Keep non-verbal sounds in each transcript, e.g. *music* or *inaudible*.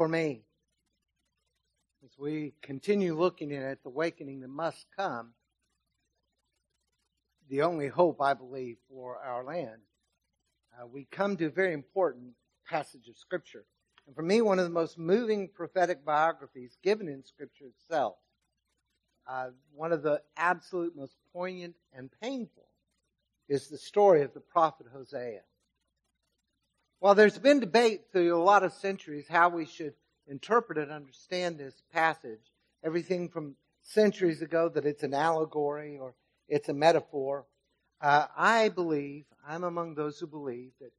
for me. As we continue looking at the awakening that must come, the only hope, I believe, for our land, uh, we come to a very important passage of Scripture. And for me, one of the most moving prophetic biographies given in Scripture itself. Uh, one of the absolute most poignant and painful is the story of the prophet Hosea. While there's been debate through a lot of centuries how we should interpret and understand this passage, everything from centuries ago that it's an allegory or it's a metaphor, uh, I believe, I'm among those who believe that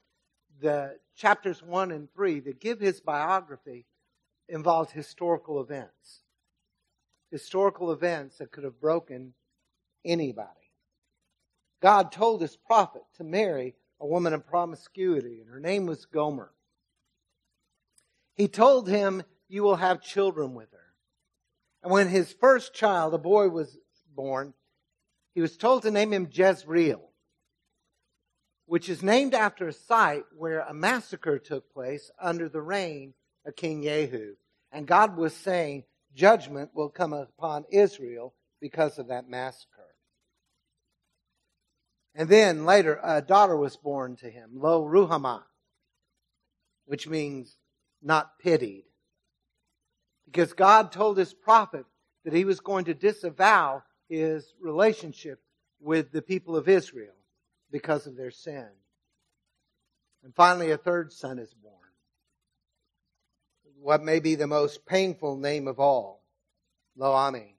the chapters 1 and 3 that give his biography involved historical events. Historical events that could have broken anybody. God told his prophet to marry a woman of promiscuity, and her name was Gomer. He told him, You will have children with her. And when his first child, a boy, was born, he was told to name him Jezreel, which is named after a site where a massacre took place under the reign of King Jehu. And God was saying, Judgment will come upon Israel because of that massacre. And then later, a daughter was born to him, Lo Ruhamah, which means not pitied. Because God told his prophet that he was going to disavow his relationship with the people of Israel because of their sin. And finally, a third son is born. What may be the most painful name of all, Lo-ammi.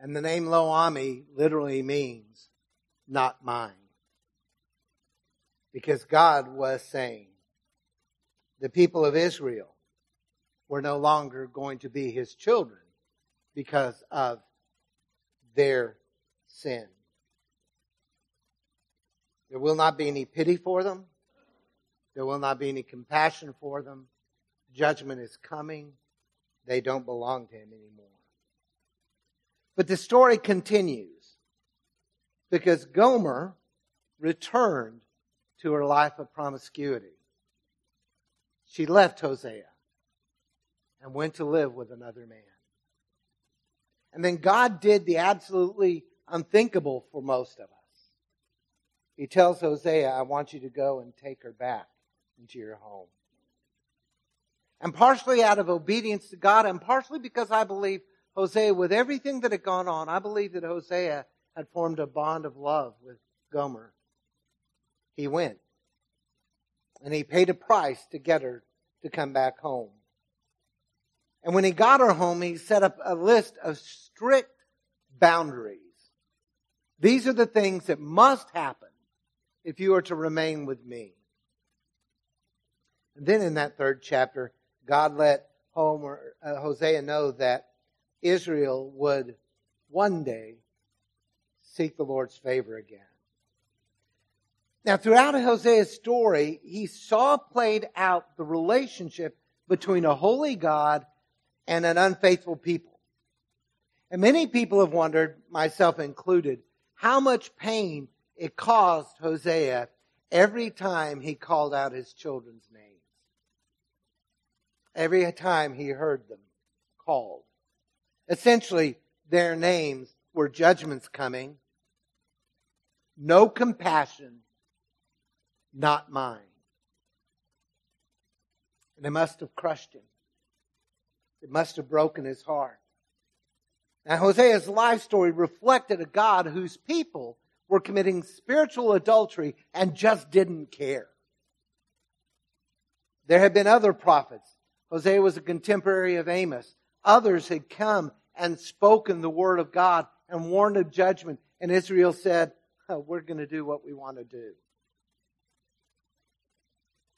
And the name Lo-ammi literally means not mine. Because God was saying the people of Israel were no longer going to be his children because of their sin. There will not be any pity for them. There will not be any compassion for them. Judgment is coming. They don't belong to him anymore. But the story continues because Gomer returned to her life of promiscuity. She left Hosea and went to live with another man. And then God did the absolutely unthinkable for most of us. He tells Hosea, I want you to go and take her back into your home. And partially out of obedience to God, and partially because I believe Hosea, with everything that had gone on, I believe that Hosea had formed a bond of love with Gomer. He went. And he paid a price to get her to come back home. And when he got her home, he set up a list of strict boundaries. These are the things that must happen if you are to remain with me. And then in that third chapter, God let Homer, uh, Hosea know that Israel would one day seek the Lord's favor again. Now, throughout Hosea's story, he saw played out the relationship between a holy God and an unfaithful people. And many people have wondered, myself included, how much pain it caused Hosea every time he called out his children's names. Every time he heard them called. Essentially, their names were judgments coming. No compassion, not mine. And it must have crushed him. It must have broken his heart. Now, Hosea's life story reflected a God whose people were committing spiritual adultery and just didn't care. There had been other prophets. Hosea was a contemporary of Amos. Others had come and spoken the word of God and warned of judgment. And Israel said, oh, We're going to do what we want to do.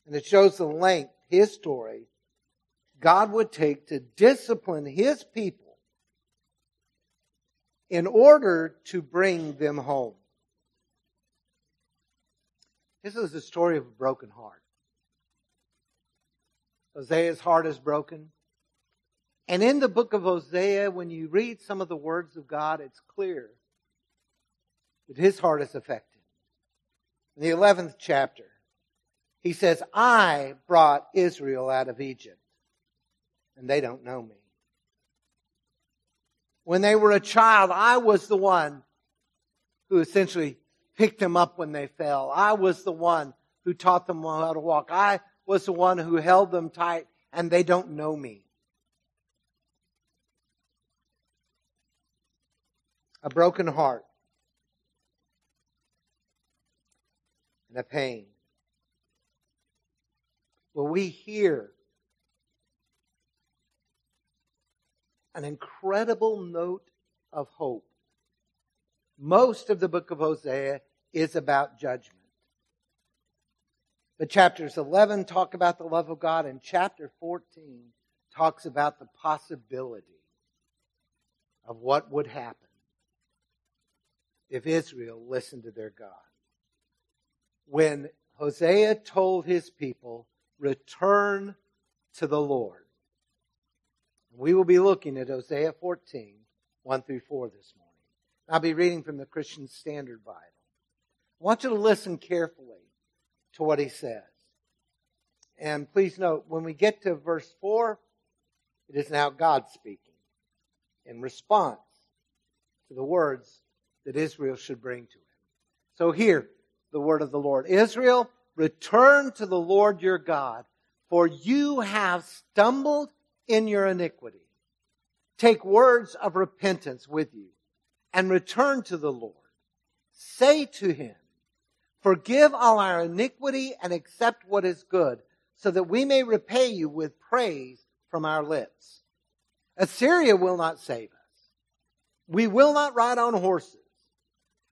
And it shows the length, his story, God would take to discipline his people in order to bring them home. This is the story of a broken heart. Hosea's heart is broken. And in the book of Hosea, when you read some of the words of God, it's clear that his heart is affected. In the 11th chapter, He says, I brought Israel out of Egypt, and they don't know me. When they were a child, I was the one who essentially picked them up when they fell. I was the one who taught them how to walk. I was the one who held them tight, and they don't know me. A broken heart and a pain. Will we hear an incredible note of hope? Most of the book of Hosea is about judgment. But chapters 11 talk about the love of God, and chapter 14 talks about the possibility of what would happen if Israel listened to their God. When Hosea told his people, return to the Lord. We will be looking at Hosea 14, 1 through 4 this morning. I'll be reading from the Christian Standard Bible. I want you to listen carefully to what he says. And please note, when we get to verse 4, it is now God speaking in response to the words that Israel should bring to him. So hear the word of the Lord. Israel, return to the Lord your God, for you have stumbled in your iniquity. Take words of repentance with you and return to the Lord. Say to him, Forgive all our iniquity and accept what is good, so that we may repay you with praise from our lips. Assyria will not save us. We will not ride on horses,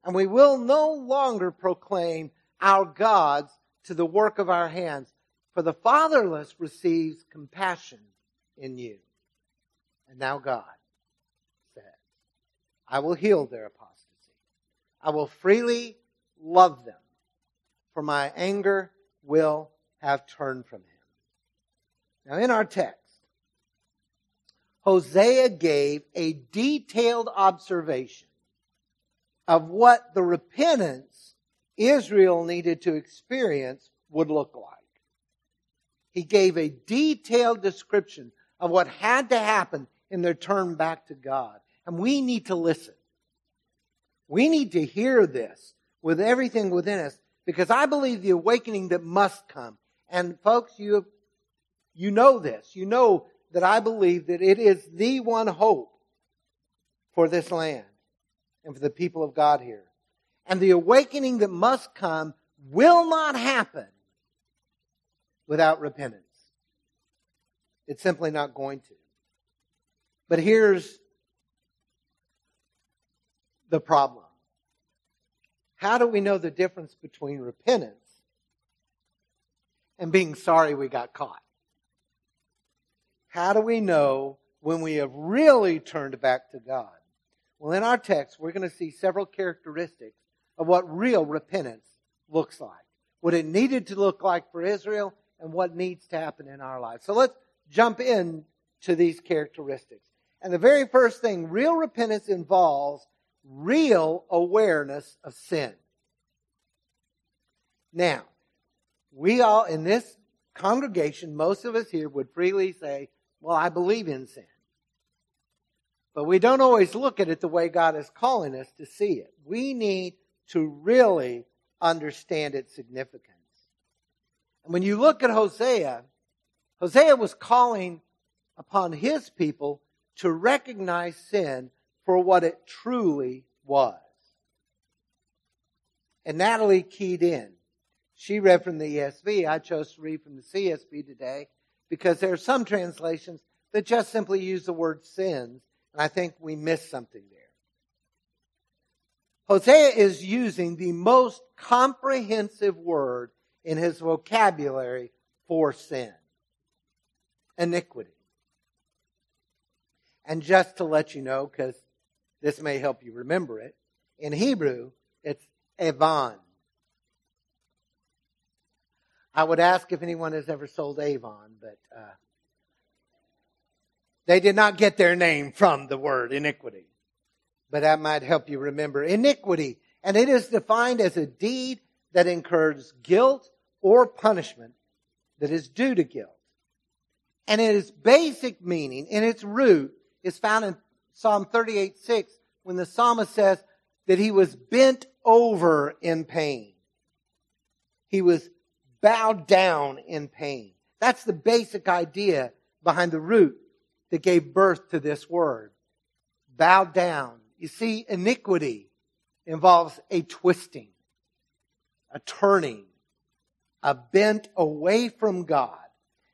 and we will no longer proclaim our gods to the work of our hands, for the fatherless receives compassion in you. And now God says, I will heal their apostasy. I will freely love them for my anger will have turned from him. Now, in our text, Hosea gave a detailed observation of what the repentance Israel needed to experience would look like. He gave a detailed description of what had to happen in their turn back to God. And we need to listen. We need to hear this with everything within us because I believe the awakening that must come. And folks, you, you know this. You know that I believe that it is the one hope for this land and for the people of God here. And the awakening that must come will not happen without repentance. It's simply not going to. But here's the problem. How do we know the difference between repentance and being sorry we got caught? How do we know when we have really turned back to God? Well, in our text, we're going to see several characteristics of what real repentance looks like. What it needed to look like for Israel and what needs to happen in our lives. So let's jump in to these characteristics. And the very first thing, real repentance involves real awareness of sin. Now, we all in this congregation, most of us here would freely say, well, I believe in sin. But we don't always look at it the way God is calling us to see it. We need to really understand its significance. And when you look at Hosea, Hosea was calling upon his people to recognize sin for what it truly was. And Natalie keyed in. She read from the ESV. I chose to read from the CSB today because there are some translations that just simply use the word sins, and I think we miss something there. Hosea is using the most comprehensive word in his vocabulary for sin iniquity. And just to let you know, because this may help you remember it. In Hebrew, it's Avon. I would ask if anyone has ever sold Avon, but uh, they did not get their name from the word iniquity. But that might help you remember iniquity. And it is defined as a deed that incurs guilt or punishment that is due to guilt. And its basic meaning, in its root, is found in Psalm 38 6, when the psalmist says that he was bent over in pain. He was bowed down in pain. That's the basic idea behind the root that gave birth to this word. Bow down. You see, iniquity involves a twisting, a turning, a bent away from God.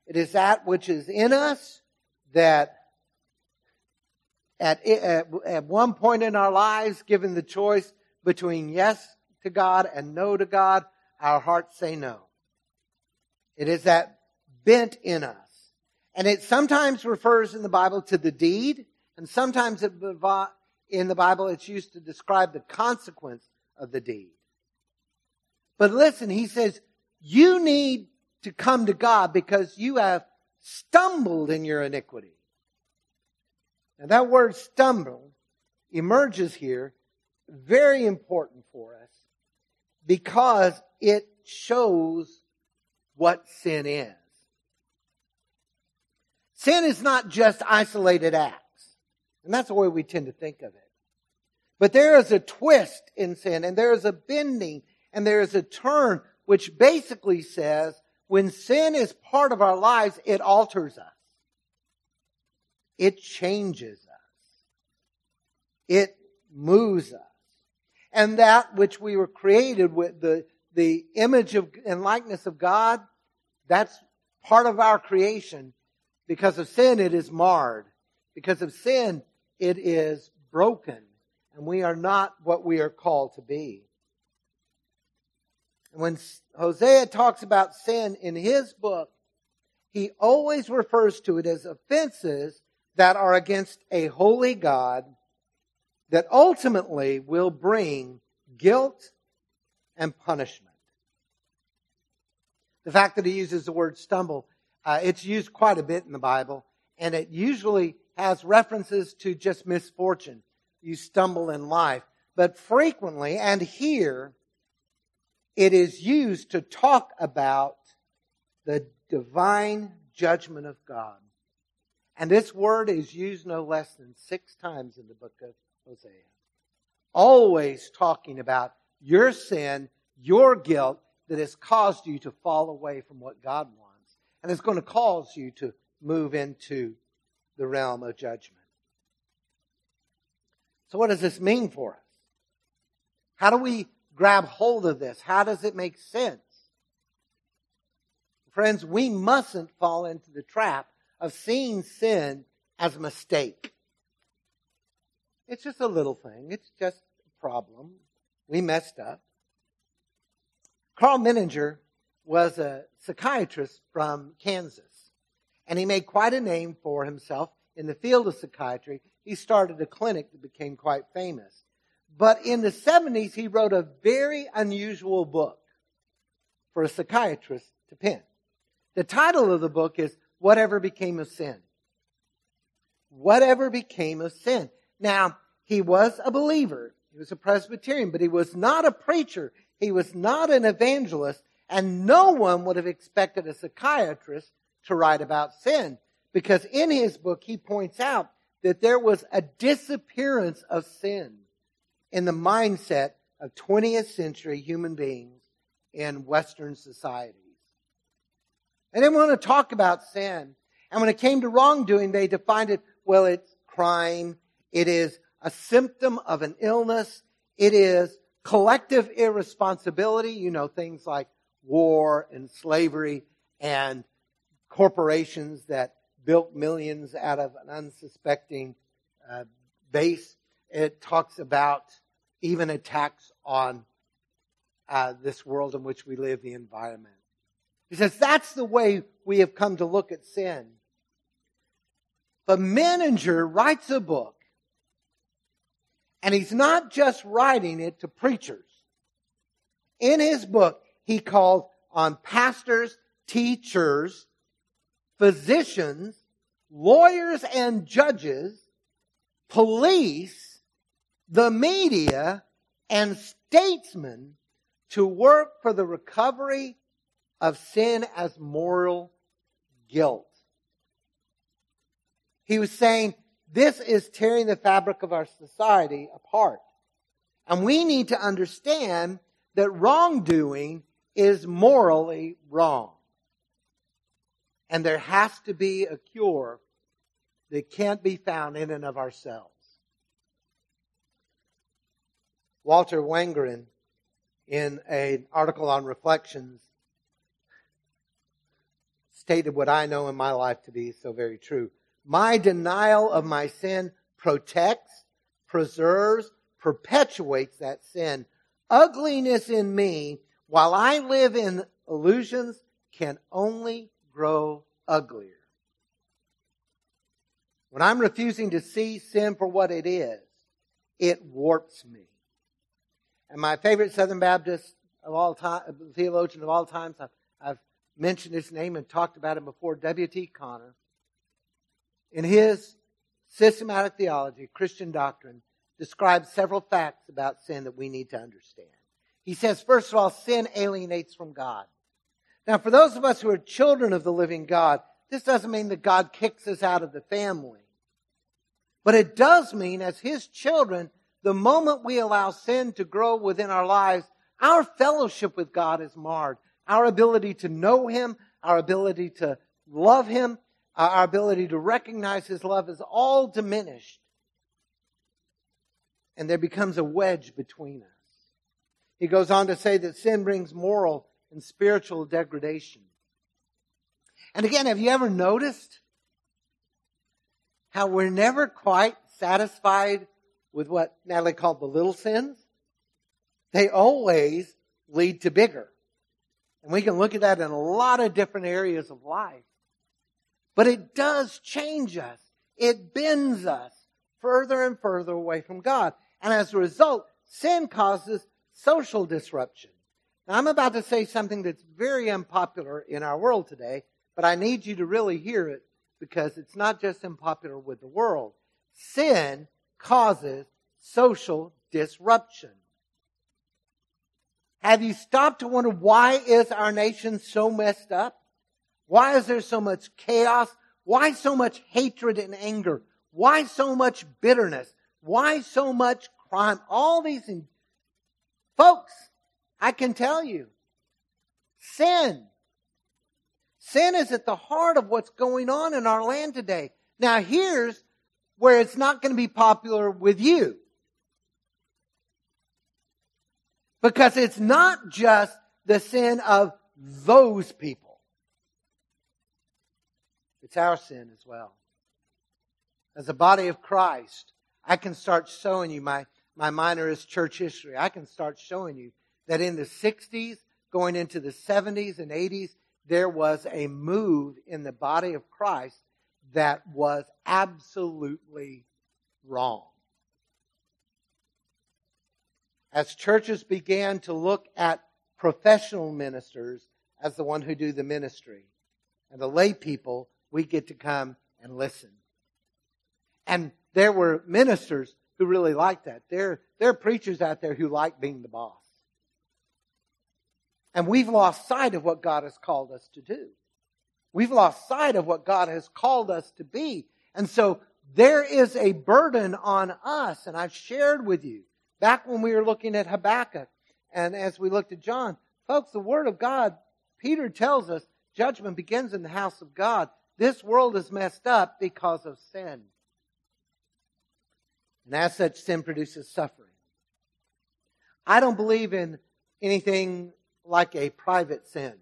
It is that which is in us that at, at, at one point in our lives, given the choice between yes to God and no to God, our hearts say no. It is that bent in us. And it sometimes refers in the Bible to the deed, and sometimes in the Bible it's used to describe the consequence of the deed. But listen, he says, you need to come to God because you have stumbled in your iniquity. Now that word stumble emerges here very important for us because it shows what sin is. Sin is not just isolated acts. And that's the way we tend to think of it. But there is a twist in sin and there is a bending and there is a turn which basically says when sin is part of our lives, it alters us. It changes us. It moves us. And that which we were created with the, the image of and likeness of God, that's part of our creation. Because of sin, it is marred. Because of sin, it is broken. And we are not what we are called to be. And when Hosea talks about sin in his book, he always refers to it as offenses that are against a holy God that ultimately will bring guilt and punishment. The fact that he uses the word stumble, uh, it's used quite a bit in the Bible, and it usually has references to just misfortune. You stumble in life. But frequently, and here, it is used to talk about the divine judgment of God. And this word is used no less than six times in the book of Hosea. Always talking about your sin, your guilt that has caused you to fall away from what God wants. And it's going to cause you to move into the realm of judgment. So what does this mean for us? How do we grab hold of this? How does it make sense? Friends, we mustn't fall into the trap of seeing sin as a mistake. It's just a little thing. It's just a problem. We messed up. Karl Menninger was a psychiatrist from Kansas, and he made quite a name for himself in the field of psychiatry. He started a clinic that became quite famous. But in the 70s, he wrote a very unusual book for a psychiatrist to pen. The title of the book is Whatever Became of Sin. Whatever Became of Sin. Now, he was a believer. He was a Presbyterian, but he was not a preacher. He was not an evangelist. And no one would have expected a psychiatrist to write about sin. Because in his book, he points out that there was a disappearance of sin in the mindset of 20th century human beings in Western societies. And they want to talk about sin. And when it came to wrongdoing, they defined it, well, it's crime. It is a symptom of an illness. It is collective irresponsibility. You know, things like war and slavery and corporations that built millions out of an unsuspecting uh, base. It talks about even attacks on uh, this world in which we live, the environment. He says that's the way we have come to look at sin. But Menninger writes a book, and he's not just writing it to preachers. In his book, he called on pastors, teachers, physicians, lawyers and judges, police, the media, and statesmen to work for the recovery of sin as moral guilt. He was saying, this is tearing the fabric of our society apart. And we need to understand that wrongdoing is morally wrong. And there has to be a cure that can't be found in and of ourselves. Walter Wangerin, in an article on reflections, stated what I know in my life to be so very true. My denial of my sin protects, preserves, perpetuates that sin. Ugliness in me, while I live in illusions, can only grow uglier. When I'm refusing to see sin for what it is, it warps me. And my favorite Southern Baptist of all time, theologian of all times, I've, I've mentioned his name and talked about him before, W.T. Conner in his systematic theology, Christian doctrine, describes several facts about sin that we need to understand. He says, first of all, sin alienates from God. Now, for those of us who are children of the living God, this doesn't mean that God kicks us out of the family. But it does mean, as His children, the moment we allow sin to grow within our lives, our fellowship with God is marred. Our ability to know Him, our ability to love Him, our ability to recognize His love is all diminished. And there becomes a wedge between us. He goes on to say that sin brings moral and spiritual degradation. And again, have you ever noticed how we're never quite satisfied with what Natalie called the little sins? They always lead to bigger. And we can look at that in a lot of different areas of life. But it does change us. It bends us further and further away from God. And as a result, sin causes social disruption. Now, I'm about to say something that's very unpopular in our world today, but I need you to really hear it because it's not just unpopular with the world. Sin causes social disruption. Have you stopped to wonder why is our nation so messed up? Why is there so much chaos? Why so much hatred and anger? Why so much bitterness? Why so much crime? All these. Folks, I can tell you, sin. Sin is at the heart of what's going on in our land today. Now here's where it's not going to be popular with you. Because it's not just the sin of those people. It's our sin as well. As a body of Christ, I can start showing you my, my minor is church history. I can start showing you that in the 60s, going into the 70s and 80s, there was a move in the body of Christ that was absolutely wrong. As churches began to look at professional ministers as the one who do the ministry, and the lay people we get to come and listen. And there were ministers who really like that. There, there are preachers out there who like being the boss. And we've lost sight of what God has called us to do. We've lost sight of what God has called us to be. And so there is a burden on us. And I've shared with you back when we were looking at Habakkuk and as we looked at John, folks, the Word of God, Peter tells us judgment begins in the house of God. This world is messed up because of sin. And as such, sin produces suffering. I don't believe in anything like a private sin.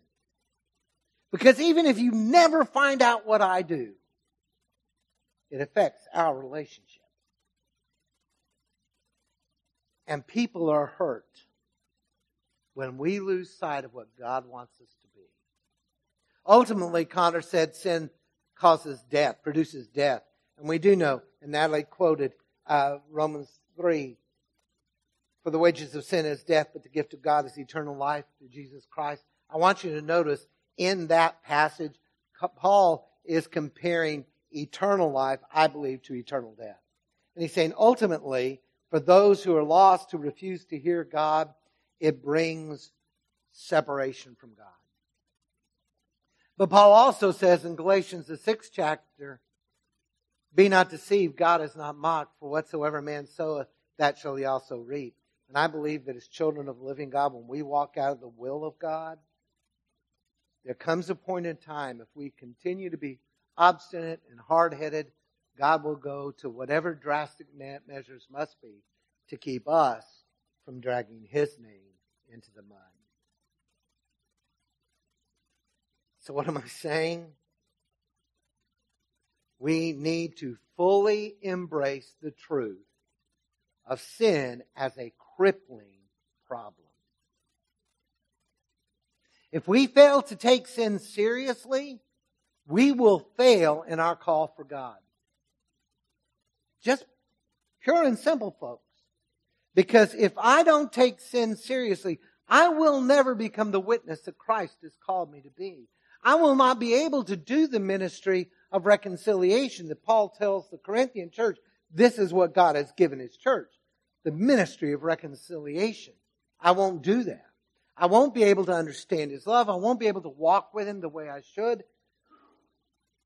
Because even if you never find out what I do, it affects our relationship. And people are hurt when we lose sight of what God wants us to be. Ultimately, Conner said sin causes death, produces death. And we do know, and Natalie quoted uh, Romans 3 For the wages of sin is death, but the gift of God is eternal life through Jesus Christ. I want you to notice in that passage, Paul is comparing eternal life, I believe, to eternal death. And he's saying ultimately, for those who are lost, who refuse to hear God, it brings separation from God. But Paul also says in Galatians, the sixth chapter, be not deceived, God is not mocked, for whatsoever man soweth, that shall he also reap. And I believe that as children of the living God, when we walk out of the will of God, there comes a point in time, if we continue to be obstinate and hard headed, God will go to whatever drastic measures must be to keep us from dragging His name into the mud. So, what am I saying? We need to fully embrace the truth of sin as a crippling problem. If we fail to take sin seriously, we will fail in our call for God. Just pure and simple, folks. Because if I don't take sin seriously, I will never become the witness that Christ has called me to be. I will not be able to do the ministry of reconciliation that Paul tells the Corinthian church. This is what God has given his church. The ministry of reconciliation. I won't do that. I won't be able to understand his love. I won't be able to walk with him the way I should.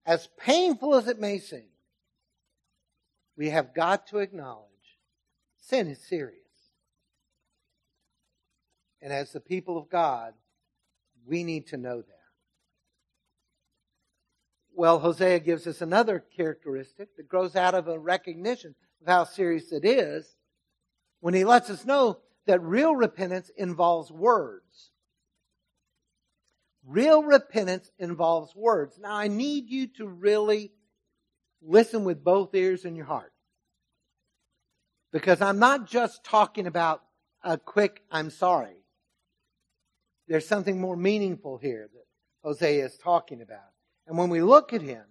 As painful as it may seem, we have got to acknowledge sin is serious. And as the people of God, we need to know that. Well, Hosea gives us another characteristic that grows out of a recognition of how serious it is when he lets us know that real repentance involves words. Real repentance involves words. Now, I need you to really listen with both ears and your heart. Because I'm not just talking about a quick, I'm sorry. There's something more meaningful here that Hosea is talking about. And when we look at him,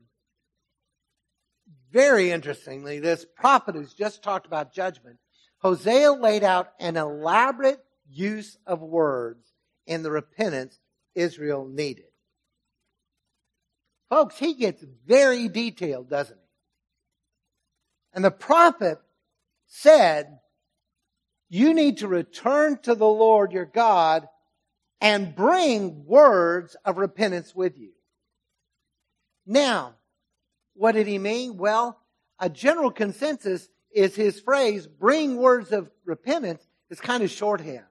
very interestingly, this prophet who's just talked about judgment, Hosea laid out an elaborate use of words in the repentance Israel needed. Folks, he gets very detailed, doesn't he? And the prophet said, you need to return to the Lord your God and bring words of repentance with you. Now, what did he mean? Well, a general consensus is his phrase, bring words of repentance, is kind of shorthand.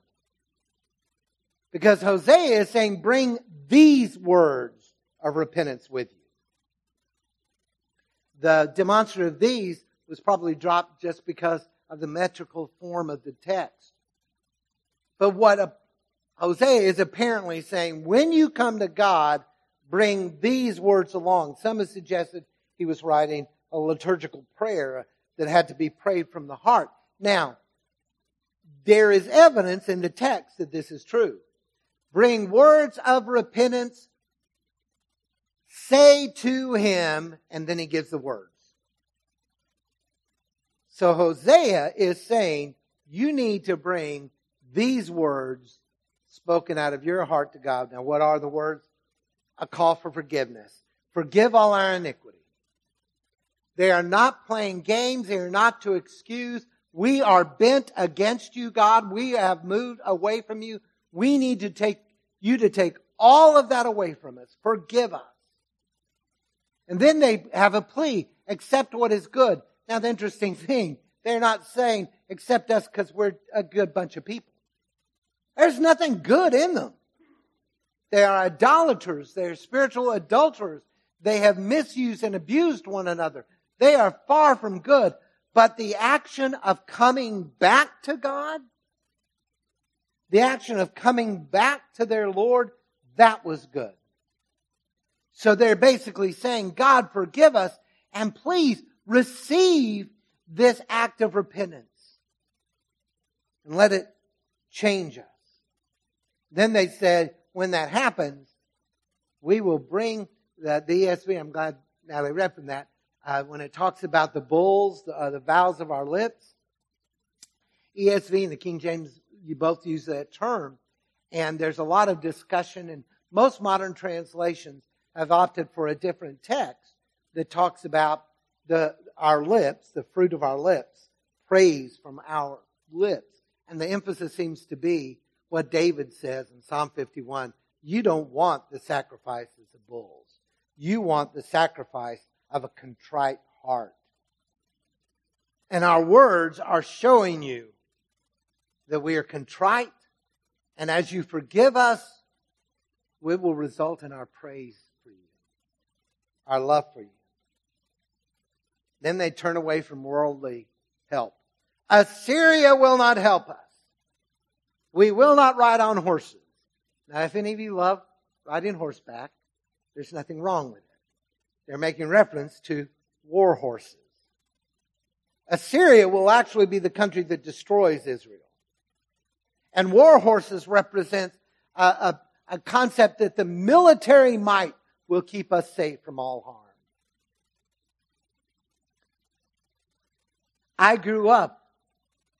Because Hosea is saying, bring these words of repentance with you. The demonstrative these was probably dropped just because of the metrical form of the text. But what Hosea is apparently saying, when you come to God, bring these words along. Some have suggested he was writing a liturgical prayer that had to be prayed from the heart. Now, there is evidence in the text that this is true. Bring words of repentance, say to him, and then he gives the words. So Hosea is saying, you need to bring these words spoken out of your heart to God. Now, what are the words? A call for forgiveness. Forgive all our iniquity. They are not playing games. They are not to excuse. We are bent against you, God. We have moved away from you. We need to take you to take all of that away from us. Forgive us. And then they have a plea, accept what is good. Now the interesting *laughs* thing, they're not saying accept us because we're a good bunch of people. There's nothing good in them. They are idolaters. They are spiritual adulterers. They have misused and abused one another. They are far from good. But the action of coming back to God, the action of coming back to their Lord, that was good. So they're basically saying, God, forgive us and please receive this act of repentance and let it change us. Then they said, when that happens, we will bring the, the ESV. I'm glad they read from that. Uh, when it talks about the bulls, the, uh, the of our lips, ESV and the King James, you both use that term. And there's a lot of discussion, and most modern translations have opted for a different text that talks about the, our lips, the fruit of our lips, praise from our lips. And the emphasis seems to be what David says in Psalm 51 You don't want the sacrifices of bulls. You want the sacrifice of a contrite heart. And our words are showing you that we are contrite. And as you forgive us, it will result in our praise for you, our love for you. Then they turn away from worldly help. Assyria will not help us. We will not ride on horses. Now, if any of you love riding horseback, there's nothing wrong with it. They're making reference to war horses. Assyria will actually be the country that destroys Israel. And war horses represent a, a, a concept that the military might will keep us safe from all harm. I grew up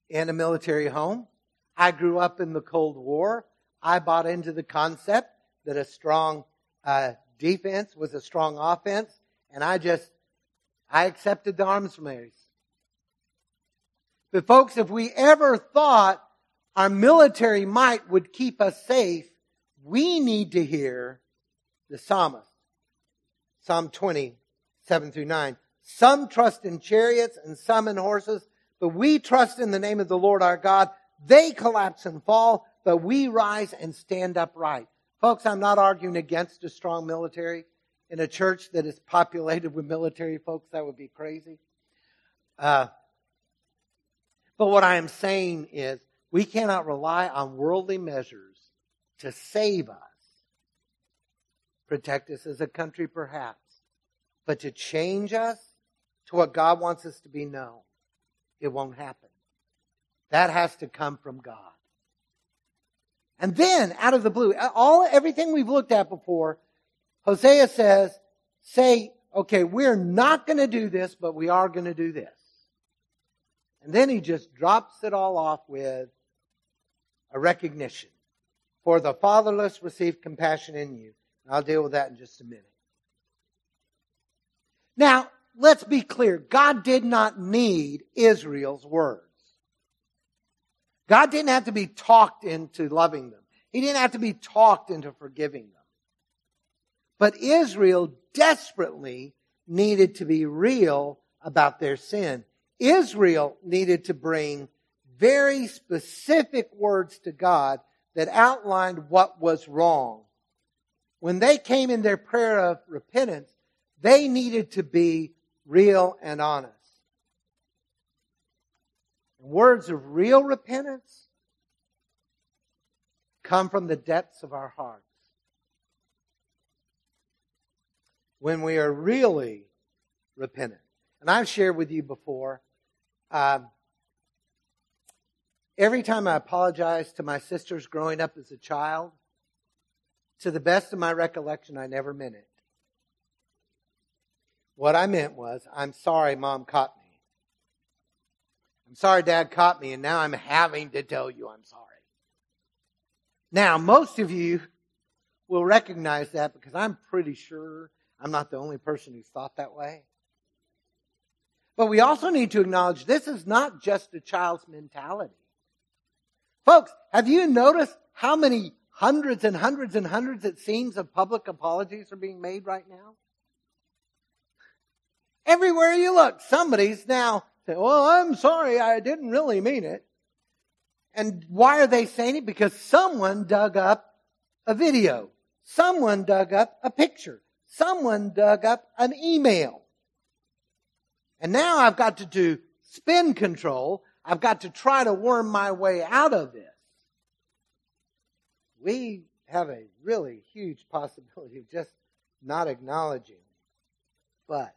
in a military home. I grew up in the Cold War. I bought into the concept that a strong uh, defense was a strong offense, and I just I accepted the arms race. But folks, if we ever thought our military might would keep us safe, we need to hear the psalmist. Psalm 20, 7 through 9. Some trust in chariots and some in horses, but we trust in the name of the Lord our God. They collapse and fall, but we rise and stand upright. Folks, I'm not arguing against a strong military. In a church that is populated with military folks, that would be crazy. Uh, but what I am saying is we cannot rely on worldly measures to save us, protect us as a country perhaps, but to change us to what God wants us to be known, it won't happen. That has to come from God. And then, out of the blue, all everything we've looked at before, Hosea says, say, okay, we're not going to do this, but we are going to do this. And then he just drops it all off with a recognition. For the fatherless receive compassion in you. And I'll deal with that in just a minute. Now, let's be clear. God did not need Israel's words. God didn't have to be talked into loving them. He didn't have to be talked into forgiving them. But Israel desperately needed to be real about their sin. Israel needed to bring very specific words to God that outlined what was wrong. When they came in their prayer of repentance, they needed to be real and honest. Words of real repentance come from the depths of our hearts. When we are really repentant. And I've shared with you before, um, every time I apologized to my sisters growing up as a child, to the best of my recollection, I never meant it. What I meant was, I'm sorry mom caught. I'm sorry dad caught me and now I'm having to tell you I'm sorry. Now, most of you will recognize that because I'm pretty sure I'm not the only person who's thought that way. But we also need to acknowledge this is not just a child's mentality. Folks, have you noticed how many hundreds and hundreds and hundreds, it seems, of public apologies are being made right now? Everywhere you look, somebody's now saying, well, I'm sorry, I didn't really mean it. And why are they saying it? Because someone dug up a video. Someone dug up a picture. Someone dug up an email. And now I've got to do spin control. I've got to try to worm my way out of this. We have a really huge possibility of just not acknowledging. But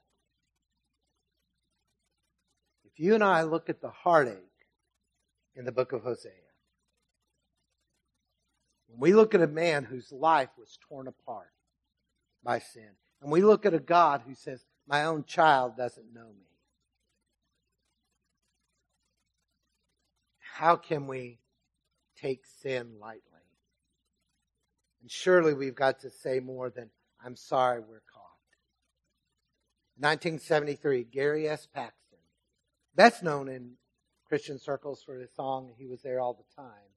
you and I look at the heartache in the book of Hosea, when we look at a man whose life was torn apart by sin, and we look at a God who says, My own child doesn't know me. How can we take sin lightly? And surely we've got to say more than, I'm sorry we're caught. 1973, Gary S. Paxton best known in Christian circles for his song, He Was There All the Time,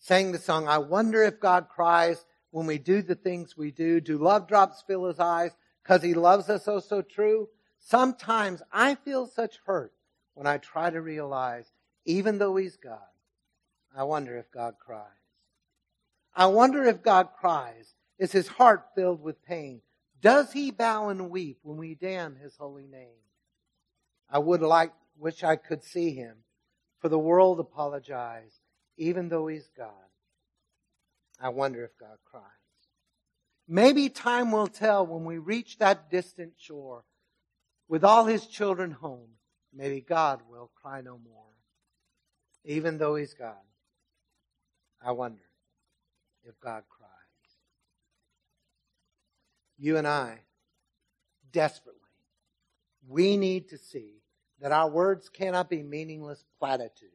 sang the song, I wonder if God cries when we do the things we do? Do love drops fill his eyes because he loves us oh so true? Sometimes I feel such hurt when I try to realize, even though he's God, I wonder if God cries. I wonder if God cries. Is his heart filled with pain? Does he bow and weep when we damn his holy name? I would like, wish I could see him. For the world apologize, even though he's God. I wonder if God cries. Maybe time will tell when we reach that distant shore with all his children home. Maybe God will cry no more. Even though he's God. I wonder if God cries. You and I, desperately, we need to see that our words cannot be meaningless platitudes.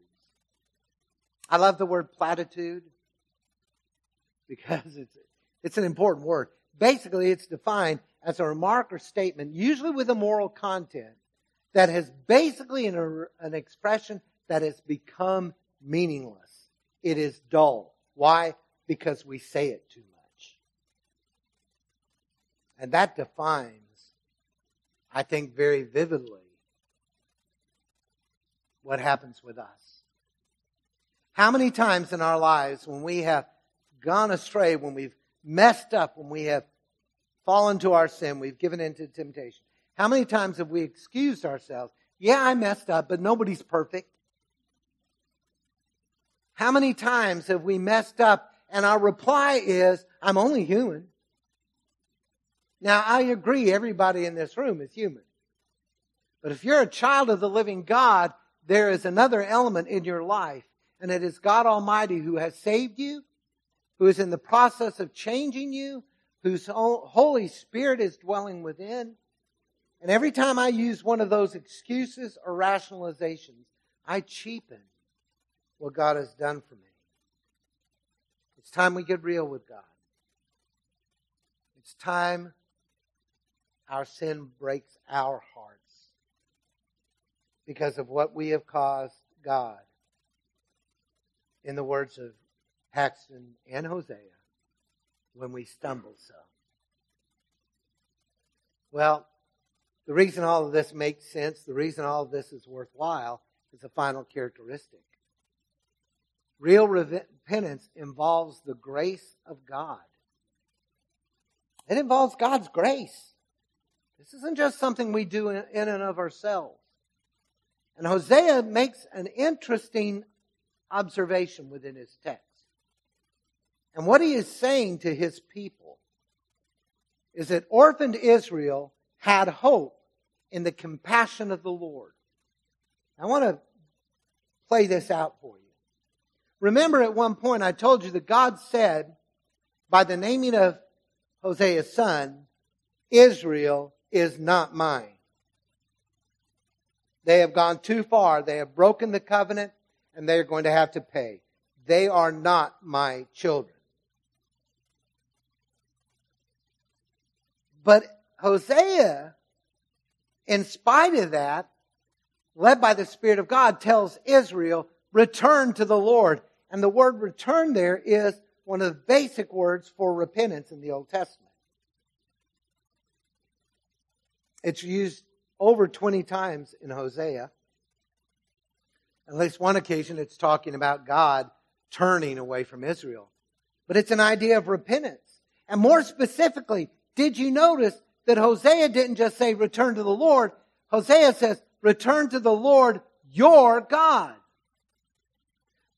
I love the word platitude *laughs* because it's, it's an important word. Basically, it's defined as a remark or statement, usually with a moral content, that has basically an, an expression that has become meaningless. It is dull. Why? Because we say it too much. And that defines, I think, very vividly what happens with us. How many times in our lives when we have gone astray, when we've messed up, when we have fallen to our sin, we've given into temptation, how many times have we excused ourselves? Yeah, I messed up, but nobody's perfect. How many times have we messed up and our reply is, I'm only human. Now, I agree everybody in this room is human. But if you're a child of the living God, there is another element in your life, and it is God Almighty who has saved you, who is in the process of changing you, whose Holy Spirit is dwelling within. And every time I use one of those excuses or rationalizations, I cheapen what God has done for me. It's time we get real with God. It's time our sin breaks our hearts because of what we have caused God. In the words of Paxton and Hosea, when we stumble so. Well, the reason all of this makes sense, the reason all of this is worthwhile, is a final characteristic. Real repentance involves the grace of God. It involves God's grace. This isn't just something we do in and of ourselves. And Hosea makes an interesting observation within his text. And what he is saying to his people is that orphaned Israel had hope in the compassion of the Lord. I want to play this out for you. Remember at one point I told you that God said, by the naming of Hosea's son, Israel is not mine. They have gone too far. They have broken the covenant and they are going to have to pay. They are not my children. But Hosea, in spite of that, led by the Spirit of God, tells Israel, return to the Lord. And the word return there is one of the basic words for repentance in the Old Testament. It's used over 20 times in Hosea. At least one occasion it's talking about God turning away from Israel. But it's an idea of repentance. And more specifically, did you notice that Hosea didn't just say return to the Lord? Hosea says return to the Lord your God.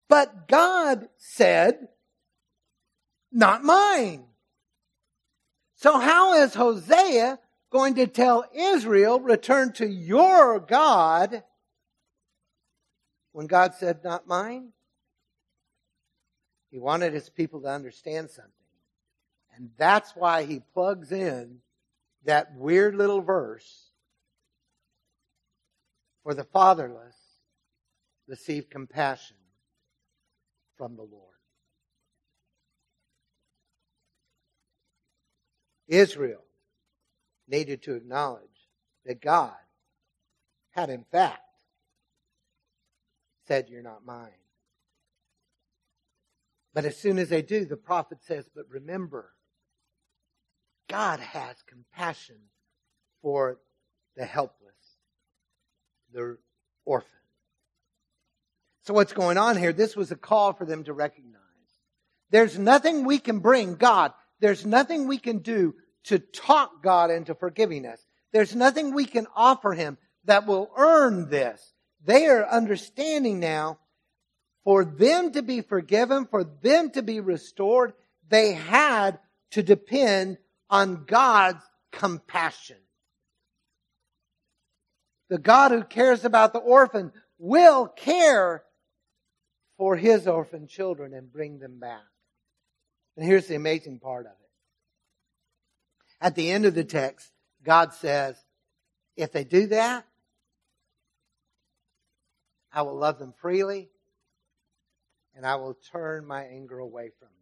But God said, not mine. So how is Hosea going to tell Israel, return to your God, when God said, not mine? He wanted his people to understand something. And that's why he plugs in that weird little verse for the fatherless receive compassion from the Lord. Israel needed to acknowledge that God had in fact said, You're not mine. But as soon as they do, the prophet says, But remember, God has compassion for the helpless, the orphan. So what's going on here? This was a call for them to recognize. There's nothing we can bring God. There's nothing we can do to talk God into forgiving us. There's nothing we can offer Him that will earn this. They are understanding now for them to be forgiven, for them to be restored, they had to depend on God's compassion. The God who cares about the orphan will care for his orphan children and bring them back. And here's the amazing part of it. At the end of the text, God says, if they do that, I will love them freely and I will turn my anger away from them.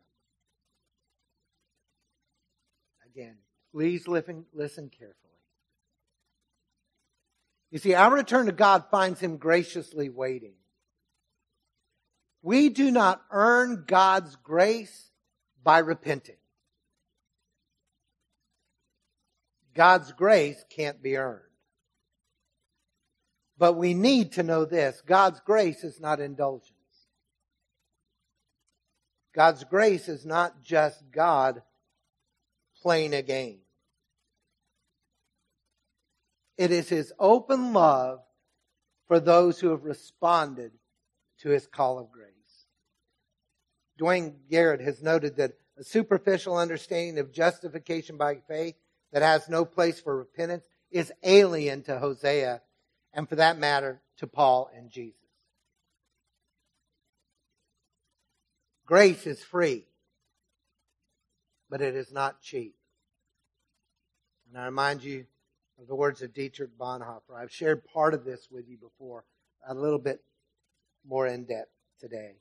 Again, please listen, listen carefully. You see, our return to God finds Him graciously waiting. We do not earn God's grace by repenting. God's grace can't be earned. But we need to know this God's grace is not indulgence. God's grace is not just God playing a game. It is His open love for those who have responded to His call of grace. Duane Garrett has noted that a superficial understanding of justification by faith that has no place for repentance is alien to Hosea and for that matter to Paul and Jesus. Grace is free, but it is not cheap. And I remind you of the words of Dietrich Bonhoeffer. I've shared part of this with you before, a little bit more in depth today.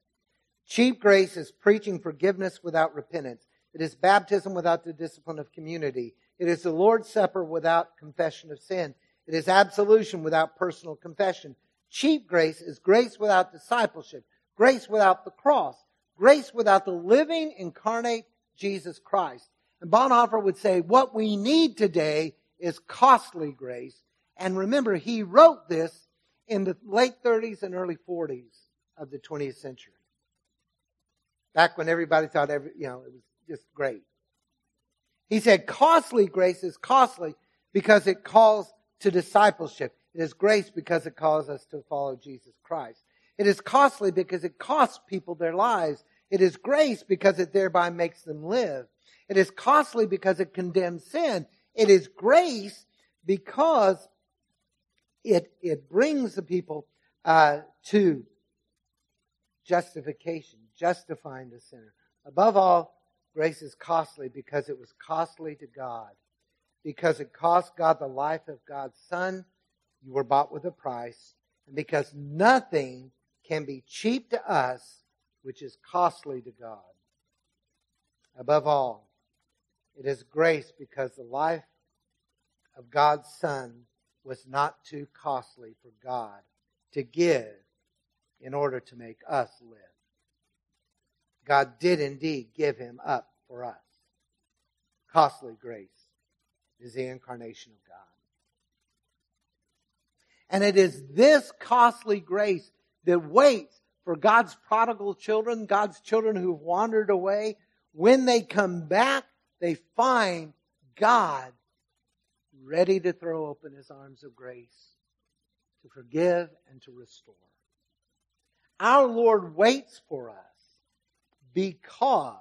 Cheap grace is preaching forgiveness without repentance. It is baptism without the discipline of community. It is the Lord's Supper without confession of sin. It is absolution without personal confession. Cheap grace is grace without discipleship, grace without the cross, Grace without the living, incarnate Jesus Christ. And Bonhoeffer would say, what we need today is costly grace. And remember, he wrote this in the late 30s and early 40s of the 20th century. Back when everybody thought every, you know, it was just great. He said, costly grace is costly because it calls to discipleship. It is grace because it calls us to follow Jesus Christ. It is costly because it costs people their lives. It is grace because it thereby makes them live. It is costly because it condemns sin. It is grace because it, it brings the people uh, to justification, justifying the sinner. Above all, grace is costly because it was costly to God. Because it cost God the life of God's Son, you were bought with a price. And because nothing can be cheap to us, which is costly to God. Above all, it is grace because the life of God's Son was not too costly for God to give in order to make us live. God did indeed give him up for us. Costly grace is the incarnation of God. And it is this costly grace that waits for God's prodigal children, God's children who've wandered away. When they come back, they find God ready to throw open his arms of grace, to forgive and to restore. Our Lord waits for us because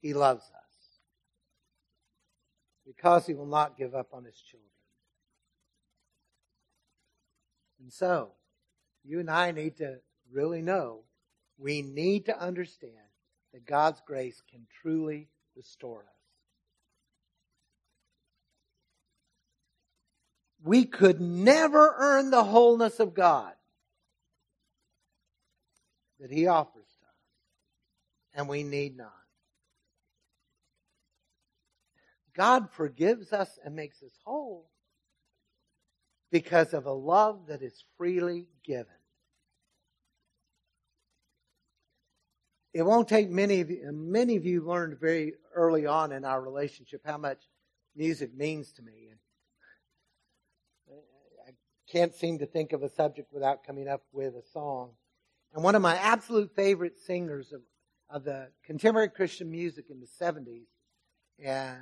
he loves us. Because he will not give up on his children. And so, you and I need to really know, we need to understand that God's grace can truly restore us. We could never earn the wholeness of God that He offers and we need not. God forgives us and makes us whole because of a love that is freely given. it won't take many of you, many of you learned very early on in our relationship how much music means to me. And I can't seem to think of a subject without coming up with a song. And one of my absolute favorite singers of, of the contemporary Christian music in the 70s, and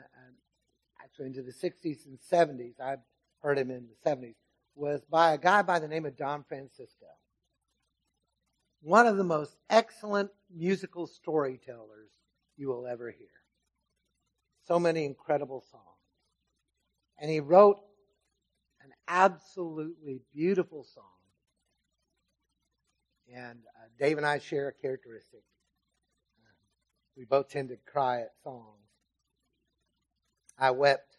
actually into the 60s and 70s, I heard him in the 70s, was by a guy by the name of Don Francisco one of the most excellent musical storytellers you will ever hear. So many incredible songs. And he wrote an absolutely beautiful song. And uh, Dave and I share a characteristic. We both tend to cry at songs. I wept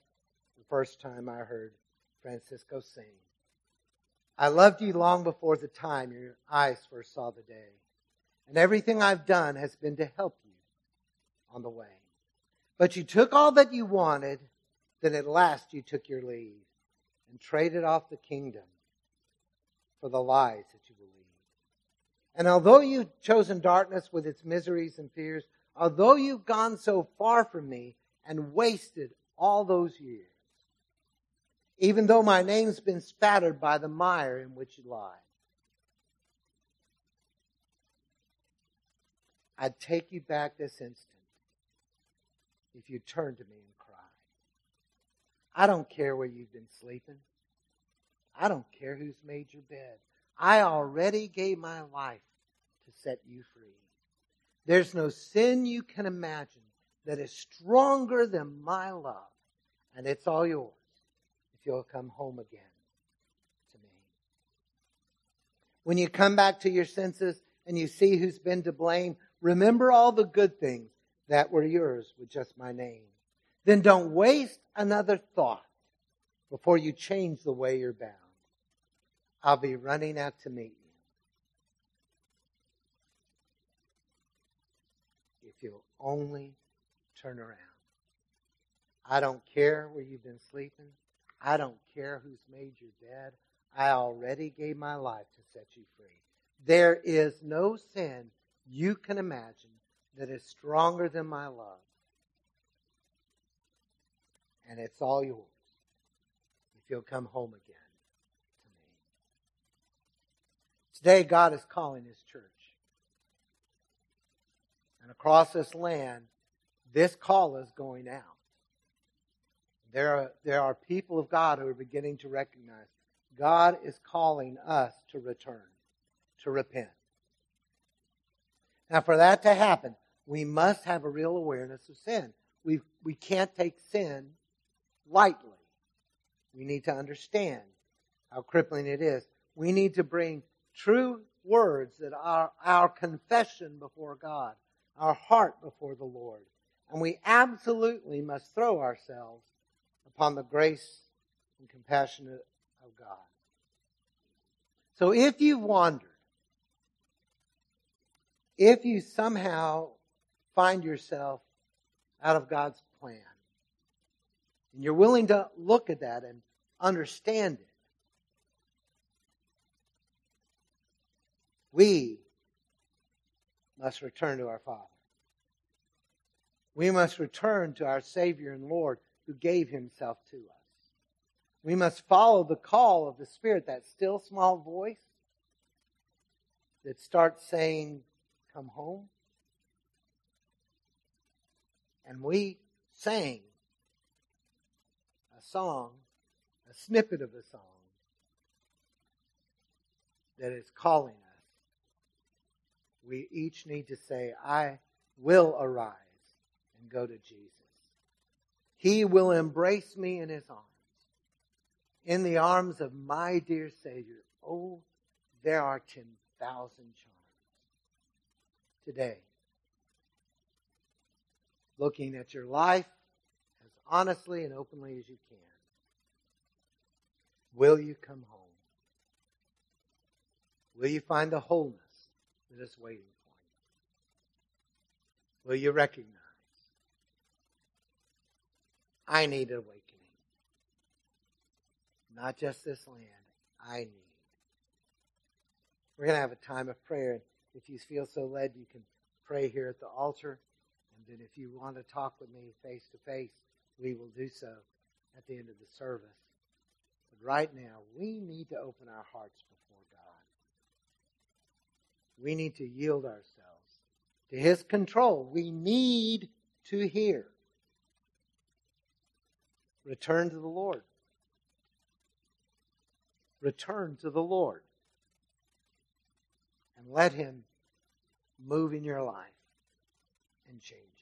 the first time I heard Francisco sing. I loved you long before the time your eyes first saw the day. And everything I've done has been to help you on the way. But you took all that you wanted, then at last you took your leave and traded off the kingdom for the lies that you believed. And although you've chosen darkness with its miseries and fears, although you've gone so far from me and wasted all those years, even though my name's been spattered by the mire in which you lie. I'd take you back this instant if you turn to me and cry. I don't care where you've been sleeping. I don't care who's made your bed. I already gave my life to set you free. There's no sin you can imagine that is stronger than my love, and it's all yours if you'll come home again to me. When you come back to your senses and you see who's been to blame, remember all the good things that were yours with just my name. Then don't waste another thought before you change the way you're bound. I'll be running out to meet you. Only turn around. I don't care where you've been sleeping. I don't care who's made your bed. I already gave my life to set you free. There is no sin you can imagine that is stronger than my love. And it's all yours if you'll come home again to me. Today, God is calling His church. And across this land, this call is going out. There are, there are people of God who are beginning to recognize God is calling us to return, to repent. Now, for that to happen, we must have a real awareness of sin. We, we can't take sin lightly. We need to understand how crippling it is. We need to bring true words that are our confession before God, our heart before the Lord. And we absolutely must throw ourselves upon the grace and compassion of God. So if you've wandered, if you somehow find yourself out of God's plan, and you're willing to look at that and understand it, we must return to our Father. We must return to our Savior and Lord who gave himself to us. We must follow the call of the Spirit, that still small voice that starts saying, Come home. And we sang a song, a snippet of a song that is calling us. We each need to say, I will arise and go to Jesus. He will embrace me in his arms. In the arms of my dear Savior. Oh, there are 10,000 charms. Today, looking at your life as honestly and openly as you can, will you come home? Will you find the wholeness that is waiting for you? Will you recognize I need awakening. Not just this land. I need. We're going to have a time of prayer. If you feel so led, you can pray here at the altar. And then if you want to talk with me face to face, we will do so at the end of the service. But right now, we need to open our hearts. We need to yield ourselves to His control. We need to hear. Return to the Lord. Return to the Lord. And let Him move in your life and change